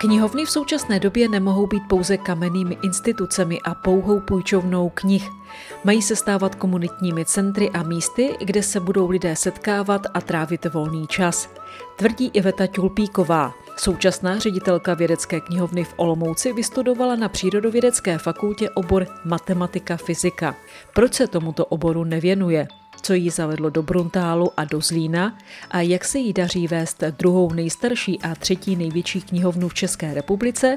Knihovny v současné době nemohou být pouze kamennými institucemi a pouhou půjčovnou knih. Mají se stávat komunitními centry a místy, kde se budou lidé setkávat a trávit volný čas. Tvrdí Iveta Tulpíková. Současná ředitelka vědecké knihovny v Olomouci vystudovala na Přírodovědecké fakultě obor matematika fyzika. Proč se tomuto oboru nevěnuje? Co jí zavedlo do Bruntálu a do Zlína a jak se jí daří vést druhou nejstarší a třetí největší knihovnu v České republice,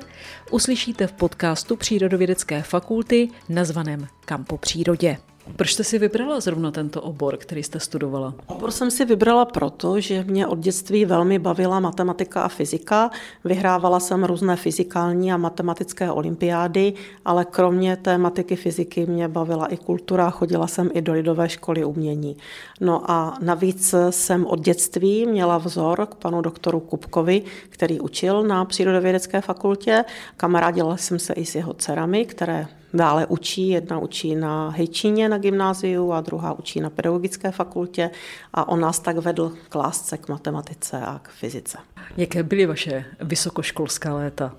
uslyšíte v podcastu Přírodovědecké fakulty nazvaném Kampo přírodě. Proč jste si vybrala zrovna tento obor, který jste studovala? Obor jsem si vybrala proto, že mě od dětství velmi bavila matematika a fyzika. Vyhrávala jsem různé fyzikální a matematické olympiády, ale kromě té matiky fyziky mě bavila i kultura, chodila jsem i do lidové školy umění. No a navíc jsem od dětství měla vzor k panu doktoru Kupkovi, který učil na přírodovědecké fakultě. Kamarádila jsem se i s jeho dcerami, které dále učí. Jedna učí na Hejčíně na gymnáziu a druhá učí na pedagogické fakultě a on nás tak vedl k lásce k matematice a k fyzice. Jaké byly vaše vysokoškolská léta?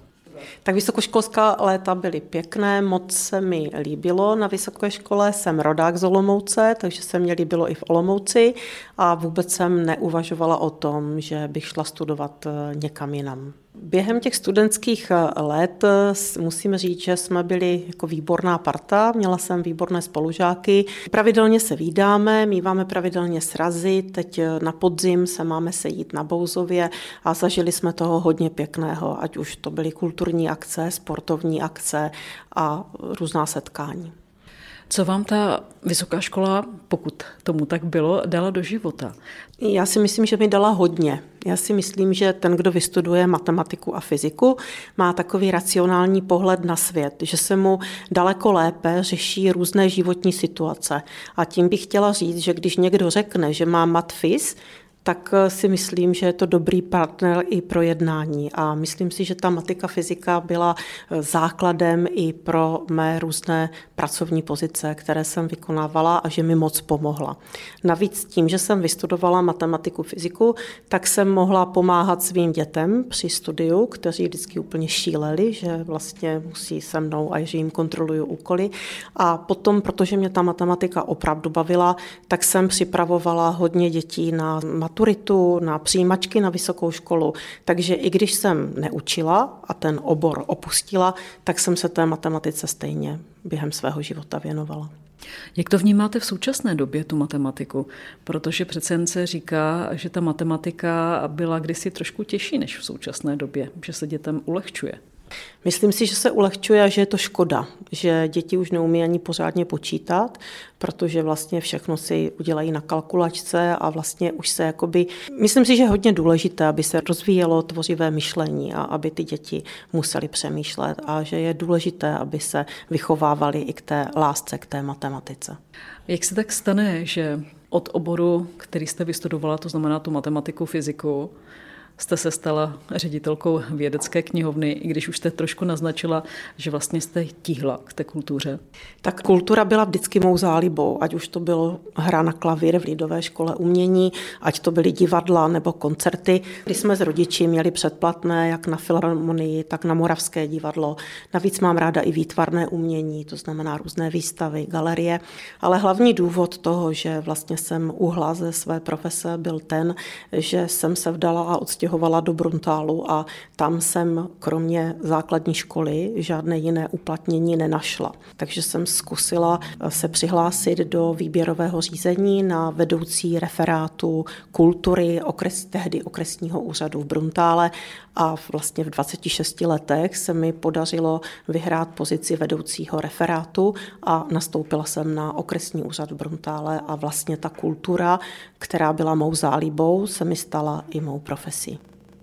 Tak vysokoškolská léta byly pěkné, moc se mi líbilo na vysoké škole. Jsem rodák z Olomouce, takže se mě líbilo i v Olomouci a vůbec jsem neuvažovala o tom, že bych šla studovat eh, někam jinam. Během těch studentských eh, let eh, musím říct, že jsme byli jako výborná parta, měla jsem výborné spolužáky. Pravidelně se vídáme, míváme pravidelně srazy, teď eh, na podzim se máme sejít na Bouzově a zažili jsme toho hodně pěkného, ať už to byly kulturní akce, sportovní akce a různá setkání. Co vám ta vysoká škola, pokud tomu tak bylo, dala do života? Já si myslím, že mi dala hodně. Já si myslím, že ten, kdo vystuduje matematiku a fyziku, má takový racionální pohled na svět, že se mu daleko lépe řeší různé životní situace. A tím bych chtěla říct, že když někdo řekne, že má matfis, tak eh, si myslím, že je to dobrý partner i pro jednání. A myslím si, že ta matika fyzika byla eh, základem i pro mé různé pracovní pozice, které jsem vykonávala a že mi moc pomohla. Navíc tím, že jsem vystudovala matematiku, fyziku, tak jsem mohla pomáhat svým dětem při studiu, kteří vždycky úplně šíleli, že vlastně musí se mnou a že jim kontroluju úkoly. A potom, protože mě ta matematika opravdu bavila, tak jsem připravovala hodně dětí na maturitu, na přijímačky na vysokou školu. Takže i když jsem neučila a ten obor opustila, tak jsem se té matematice stejně během svého života věnovala. Jak to vnímáte v současné době, tu matematiku? Protože přece se říká, že ta matematika byla kdysi trošku těžší než v současné době, že se dětem ulehčuje. Myslím si, že se ulehčuje a že je to škoda, že děti už neumí ani pořádně počítat, protože vlastně všechno si udělají na kalkulačce a vlastně už se jakoby... Myslím si, že je hodně důležité, aby se rozvíjelo tvořivé myšlení a aby ty děti museli přemýšlet a že je důležité, aby se vychovávali i k té lásce, k té matematice. Jak se tak stane, že od oboru, který jste vystudovala, to znamená tu matematiku, fyziku, jste se stala ředitelkou vědecké knihovny, i když už jste trošku naznačila, že vlastně jste tíhla k té kultuře. Tak kultura byla vždycky mou zálibou, ať už to bylo hra na klavír v Lidové škole umění, ať to byly divadla nebo koncerty. Když jsme s rodiči měli předplatné jak na filharmonii, tak na Moravské divadlo. Navíc mám ráda i výtvarné umění, to znamená různé výstavy, galerie. Ale hlavní důvod toho, že vlastně jsem uhla ze své profese, byl ten, že jsem se vdala a odstěhovala přestěhovala do Bruntálu a tam jsem kromě základní školy žádné jiné uplatnění nenašla. Takže jsem zkusila se přihlásit do výběrového řízení na vedoucí referátu kultury okres, tehdy okresního úřadu v Bruntále a vlastně v 26 letech se mi podařilo vyhrát pozici vedoucího referátu a nastoupila jsem na okresní úřad v Bruntále a vlastně ta kultura, která byla mou zálibou, se mi stala i mou profesí.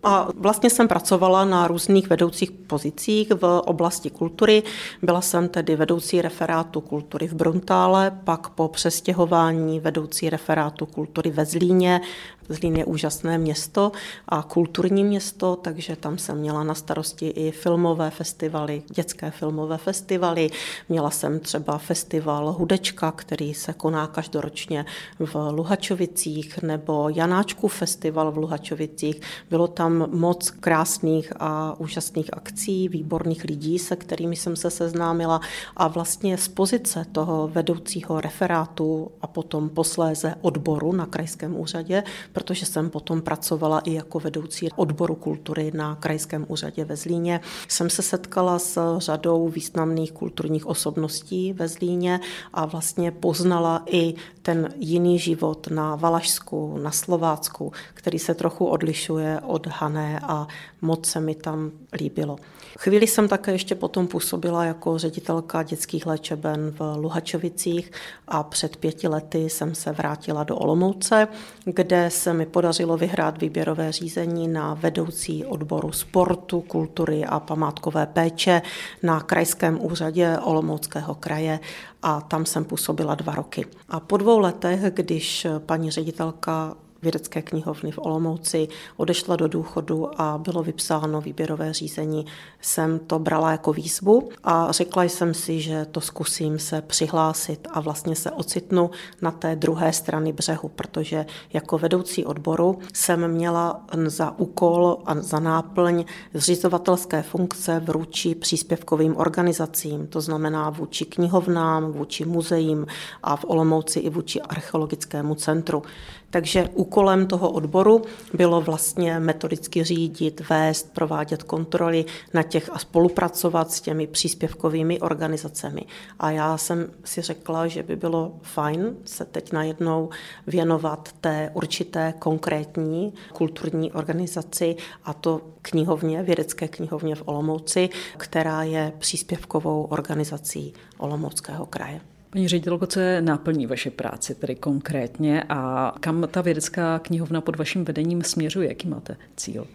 A vlastně jsem pracovala na různých vedoucích pozicích v oblasti kultury. Byla jsem tedy vedoucí referátu kultury v Bruntále, pak po přestěhování vedoucí referátu kultury ve Zlíně, Zlín je úžasné město a kulturní město, takže tam jsem měla na starosti i filmové festivaly, dětské filmové festivaly. Měla jsem třeba festival Hudečka, který se koná každoročně v Luhačovicích, nebo Janáčku festival v Luhačovicích. Bylo tam moc krásných a úžasných akcí, výborných lidí, se kterými jsem se seznámila a vlastně z pozice toho vedoucího referátu a potom posléze odboru na krajském úřadě, protože jsem potom pracovala i jako vedoucí odboru kultury na krajském úřadě ve Zlíně, jsem se setkala s řadou významných kulturních osobností ve Zlíně a vlastně poznala i ten jiný život na Valašsku, na Slovácku, který se trochu odlišuje od Hané a moc se mi tam líbilo. Chvíli jsem také ještě potom působila jako ředitelka dětských léčeben v Luhačovicích a před pěti lety jsem se vrátila do Olomouce, kde se mi podařilo vyhrát výběrové řízení na vedoucí odboru sportu, kultury a památkové péče na krajském úřadě Olomouckého kraje a tam jsem působila dva roky. A po dvou letech, když paní ředitelka vědecké knihovny v Olomouci, odešla do důchodu a bylo vypsáno výběrové řízení, jsem to brala jako výzvu a řekla jsem si, že to zkusím se přihlásit a vlastně se ocitnu na té druhé strany břehu, protože jako vedoucí odboru jsem měla za úkol a za náplň zřizovatelské funkce vůči příspěvkovým organizacím, to znamená vůči knihovnám, vůči muzeím a v Olomouci i vůči archeologickému centru. Takže úkolem toho odboru bylo vlastně metodicky řídit, vést, provádět kontroly na těch a spolupracovat s těmi příspěvkovými organizacemi. A já jsem si řekla, že by bylo fajn se teď najednou věnovat té určité konkrétní kulturní organizaci a to knihovně, vědecké knihovně v Olomouci, která je příspěvkovou organizací Olomouckého kraje. Paní ředitelko, co je náplní vaše práce tedy konkrétně a kam ta vědecká knihovna pod vaším vedením směřuje? Jaký máte cíl?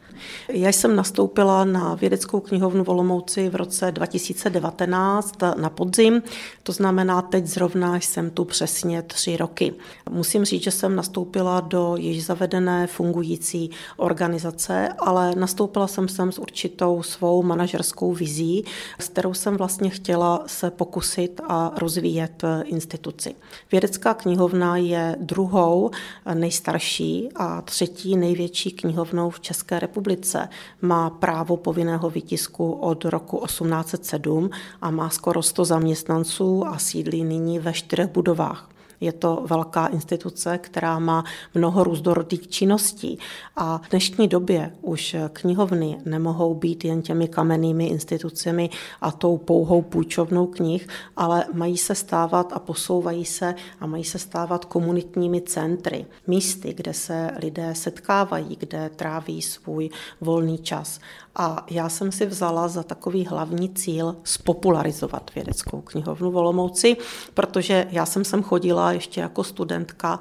Já jsem nastoupila na vědeckou knihovnu v Olomouci v roce 2019 na podzim, to znamená teď zrovna jsem tu přesně tři roky. Musím říct, že jsem nastoupila do již zavedené fungující organizace, ale nastoupila jsem sem s určitou svou manažerskou vizí, s kterou jsem vlastně chtěla se pokusit a rozvíjet instituci. Vědecká knihovna je druhou nejstarší a třetí největší knihovnou v České republice. Má právo povinného výtisku od roku 1807 a má skoro 100 zaměstnanců a sídlí nyní ve čtyřech budovách. Je to velká instituce, která má mnoho různorodých činností a v dnešní době už knihovny nemohou být jen těmi kamennými institucemi a tou pouhou půjčovnou knih, ale mají se stávat a posouvají se a mají se stávat komunitními centry, místy, kde se lidé setkávají, kde tráví svůj volný čas. A já jsem si vzala za takový hlavní cíl spopularizovat vědeckou knihovnu v Olomouci, protože já jsem sem chodila ještě jako studentka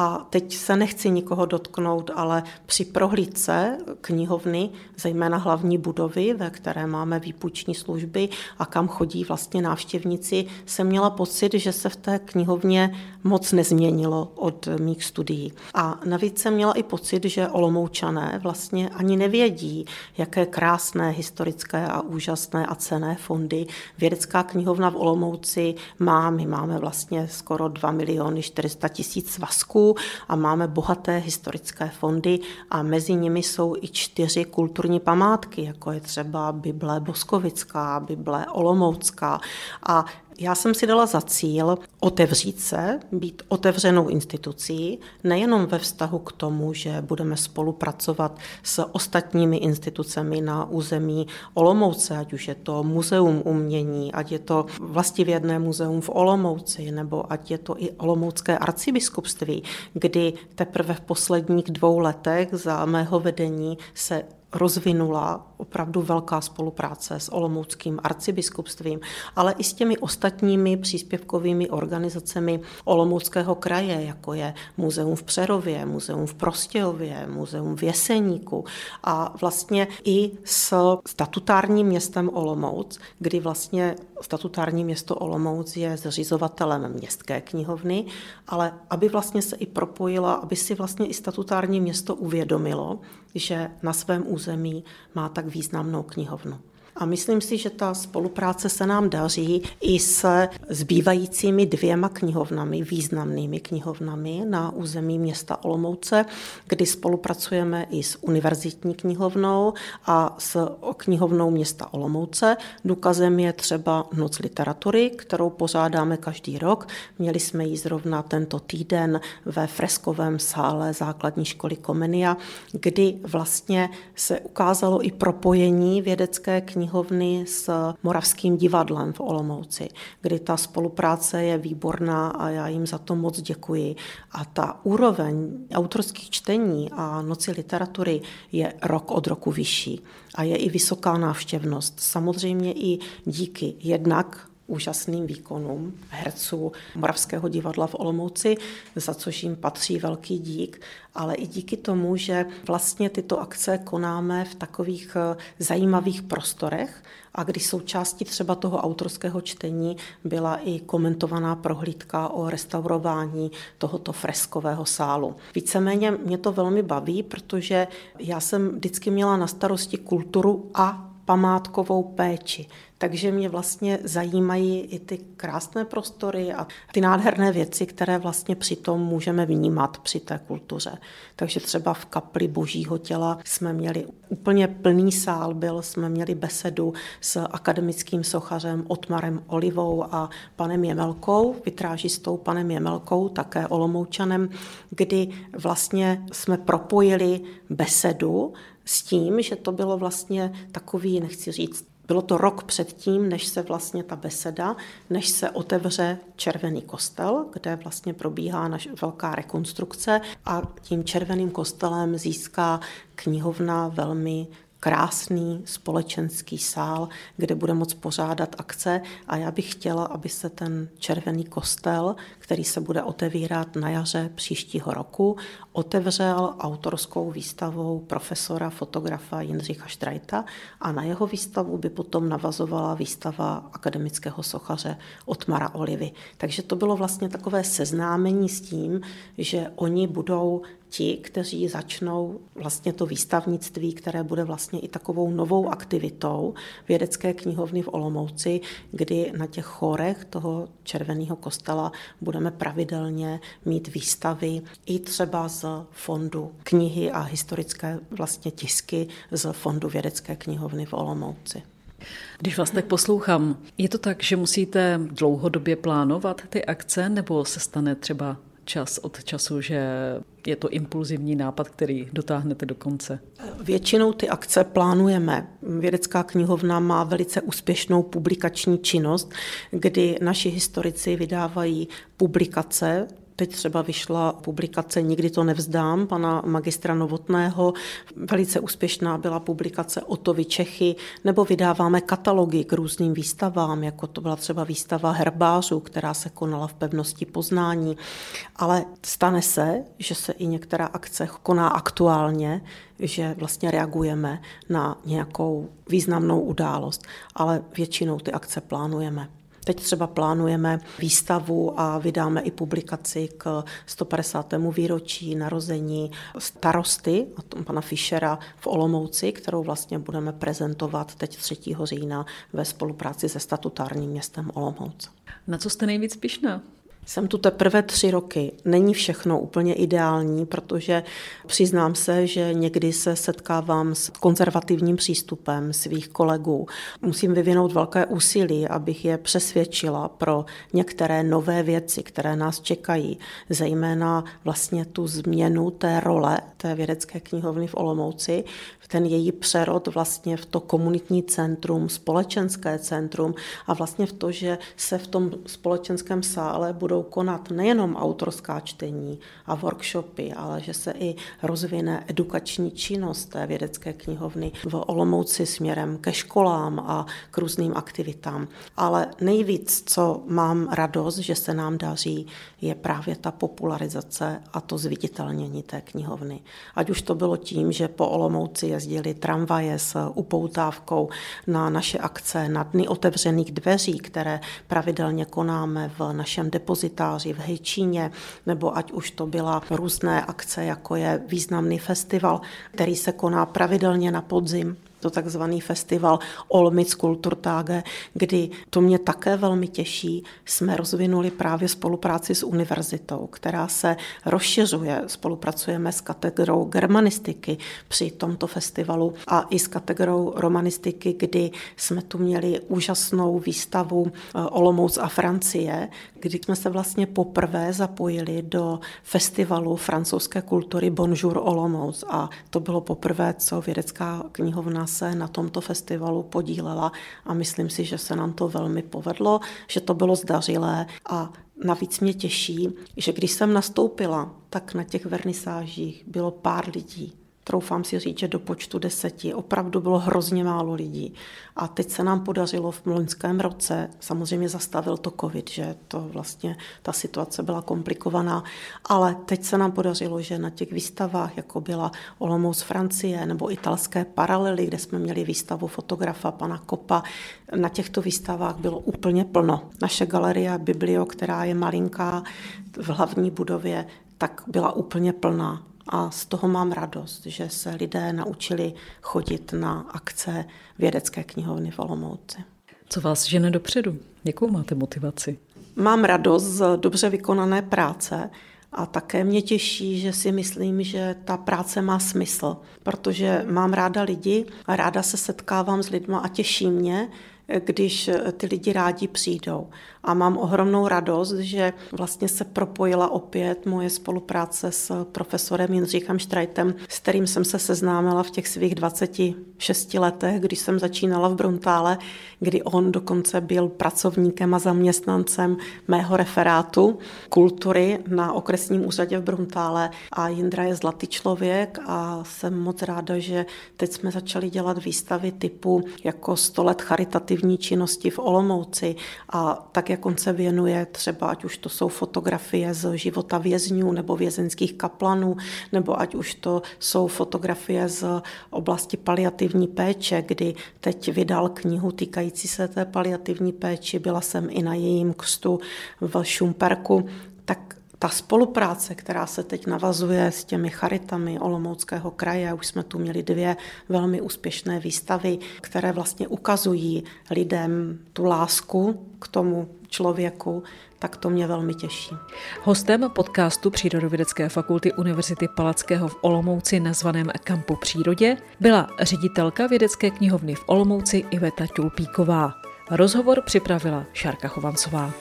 a teď se nechci nikoho dotknout, ale při prohlídce knihovny, zejména hlavní budovy, ve které máme výpuční služby a kam chodí vlastně návštěvníci, jsem měla pocit, že se v té knihovně moc nezměnilo od mých studií. A navíc jsem měla i pocit, že olomoučané vlastně ani nevědí, jaké krásné historické a úžasné a cené fondy vědecká knihovna v Olomouci má. My máme vlastně skoro 2 miliony 400 tisíc svazků a máme bohaté historické fondy a mezi nimi jsou i čtyři kulturní památky, jako je třeba Bible Boskovická, Bible Olomoucká a já jsem si dala za cíl otevřít se, být otevřenou institucí, nejenom ve vztahu k tomu, že budeme spolupracovat s ostatními institucemi na území Olomouce, ať už je to Muzeum umění, ať je to vlastivědné muzeum v Olomouci, nebo ať je to i Olomoucké arcibiskupství, kdy teprve v posledních dvou letech za mého vedení se rozvinula opravdu velká spolupráce s Olomouckým arcibiskupstvím, ale i s těmi ostatními příspěvkovými organizacemi Olomouckého kraje, jako je Muzeum v Přerově, Muzeum v Prostějově, Muzeum v Jeseníku a vlastně i s statutárním městem Olomouc, kdy vlastně statutární město Olomouc je zřizovatelem městské knihovny, ale aby vlastně se i propojila, aby si vlastně i statutární město uvědomilo, že na svém území má tak významnou knihovnu. A myslím si, že ta spolupráce se nám daří i se zbývajícími dvěma knihovnami, významnými knihovnami na území města Olomouce, kdy spolupracujeme i s univerzitní knihovnou a s knihovnou města Olomouce. Důkazem je třeba Noc literatury, kterou pořádáme každý rok. Měli jsme ji zrovna tento týden ve freskovém sále základní školy Komenia, kdy vlastně se ukázalo i propojení vědecké knihovny knihovny s Moravským divadlem v Olomouci, kdy ta spolupráce je výborná a já jim za to moc děkuji. A ta úroveň autorských čtení a noci literatury je rok od roku vyšší a je i vysoká návštěvnost. Samozřejmě i díky jednak úžasným výkonům herců Moravského divadla v Olomouci, za což jim patří velký dík, ale i díky tomu, že vlastně tyto akce konáme v takových eh, zajímavých prostorech a když součástí třeba toho autorského čtení byla i komentovaná prohlídka o restaurování tohoto freskového sálu. Víceméně mě to velmi baví, protože já jsem vždycky měla na starosti kulturu a památkovou péči. Takže mě vlastně zajímají i ty krásné prostory a ty nádherné věci, které vlastně přitom můžeme vnímat při té kultuře. Takže třeba v kapli Božího těla jsme měli úplně plný sál, byl, jsme měli besedu s akademickým sochařem Otmarem Olivou a panem Jemelkou, vytrážistou panem Jemelkou, také Olomoučanem, kdy vlastně jsme propojili besedu s tím, že to bylo vlastně takový, nechci říct, bylo to rok předtím, než se vlastně ta beseda, než se otevře červený kostel, kde vlastně probíhá naš velká rekonstrukce a tím červeným kostelem získá knihovna velmi krásný společenský sál, kde bude moc pořádat akce a já bych chtěla, aby se ten červený kostel, který se bude otevírat na jaře příštího roku, otevřel autorskou výstavou profesora, fotografa Jindřicha Štrajta a na jeho výstavu by potom navazovala výstava akademického sochaře Otmara Olivy. Takže to bylo vlastně takové seznámení s tím, že oni budou ti, kteří začnou vlastně to výstavnictví, které bude vlastně i takovou novou aktivitou vědecké knihovny v Olomouci, kdy na těch chorech toho červeného kostela budeme pravidelně mít výstavy i třeba z fondu knihy a historické vlastně tisky z fondu vědecké knihovny v Olomouci. Když vás tak poslouchám, je to tak, že musíte dlouhodobě plánovat ty akce, nebo se stane třeba čas od času, že je to impulzivní nápad, který dotáhnete do konce? Většinou ty akce plánujeme. Vědecká knihovna má velice úspěšnou publikační činnost, kdy naši historici vydávají publikace Teď třeba vyšla publikace Nikdy to nevzdám pana magistra Novotného. Velice úspěšná byla publikace Otovi Čechy, nebo vydáváme katalogy k různým výstavám, jako to byla třeba výstava herbářů, která se konala v pevnosti Poznání. Ale stane se, že se i některá akce koná aktuálně, že vlastně reagujeme na nějakou významnou událost, ale většinou ty akce plánujeme. Teď třeba plánujeme výstavu a vydáme i publikaci k 150. výročí narození starosty, pana Fischera v Olomouci, kterou vlastně budeme prezentovat teď 3. října ve spolupráci se statutárním městem Olomouc. Na co jste nejvíc pišná? Jsem tu teprve tři roky. Není všechno úplně ideální, protože přiznám se, že někdy se setkávám s konzervativním přístupem svých kolegů. Musím vyvinout velké úsilí, abych je přesvědčila pro některé nové věci, které nás čekají, zejména vlastně tu změnu té role té vědecké knihovny v Olomouci, ten její přerod vlastně v to komunitní centrum, společenské centrum a vlastně v to, že se v tom společenském sále budou budou konat nejenom autorská čtení a workshopy, ale že se i rozvine edukační činnost té vědecké knihovny v Olomouci směrem ke školám a k různým aktivitám. Ale nejvíc, co mám radost, že se nám daří, je právě ta popularizace a to zviditelnění té knihovny. Ať už to bylo tím, že po Olomouci jezdili tramvaje s upoutávkou na naše akce na dny otevřených dveří, které pravidelně konáme v našem depozitáři v Hejčíně, nebo ať už to byla různé akce, jako je významný festival, který se koná pravidelně na podzim to takzvaný festival Olmic Kulturtage, kdy to mě také velmi těší, jsme rozvinuli právě spolupráci s univerzitou, která se rozšiřuje. Spolupracujeme s katedrou germanistiky při tomto festivalu a i s katedrou romanistiky, kdy jsme tu měli úžasnou výstavu eh, Olomouc a Francie, kdy jsme se vlastně poprvé zapojili do festivalu francouzské kultury Bonjour Olomouc a to bylo poprvé, co vědecká knihovna se na tomto festivalu podílela a myslím si, že se nám to velmi povedlo, že to bylo zdařilé. A Navíc mě těší, že když jsem nastoupila, tak na těch vernisážích bylo pár lidí troufám si říct, že do počtu deseti opravdu bylo hrozně málo lidí. A teď se nám podařilo v loňském roce, samozřejmě zastavil to covid, že to vlastně ta situace byla komplikovaná, ale teď se nám podařilo, že na těch výstavách, jako byla Olomouc Francie nebo italské paralely, kde jsme měli výstavu fotografa pana Kopa, na těchto výstavách bylo úplně plno. Naše galerie Biblio, která je malinká v hlavní budově, tak byla úplně plná a z toho mám radost, že se lidé naučili chodit na akce vědecké knihovny v Olomouci. Co vás žene dopředu? Jakou máte motivaci? Mám radost z dobře vykonané práce a také mě těší, že si myslím, že ta práce má smysl, protože mám ráda lidi a ráda se setkávám s lidmi a těší mě, když ty lidi rádi přijdou. A mám ohromnou radost, že vlastně se propojila opět moje spolupráce s profesorem Jindřichem Štrajtem, s kterým jsem se seznámila v těch svých 26 letech, když jsem začínala v Bruntále, kdy on dokonce byl pracovníkem a zaměstnancem mého referátu kultury na okresním úřadě v Bruntále a Jindra je zlatý člověk a jsem moc ráda, že teď jsme začali dělat výstavy typu jako 100 let charitativní činnosti v Olomouci a tak, jak on se věnuje třeba, ať už to jsou fotografie z života vězňů nebo vězenských kaplanů, nebo ať už to jsou fotografie z oblasti paliativní péče, kdy teď vydal knihu týkající se té paliativní péči, byla jsem i na jejím kstu v Šumperku, tak ta spolupráce, která se teď navazuje s těmi charitami Olomouckého kraje, už jsme tu měli dvě velmi úspěšné výstavy, které vlastně ukazují lidem tu lásku k tomu člověku, tak to mě velmi těší. Hostem podcastu Přírodovědecké fakulty Univerzity Palackého v Olomouci nazvaném Kampu přírodě byla ředitelka vědecké knihovny v Olomouci Iveta Tulpíková. Rozhovor připravila Šárka Chovancová.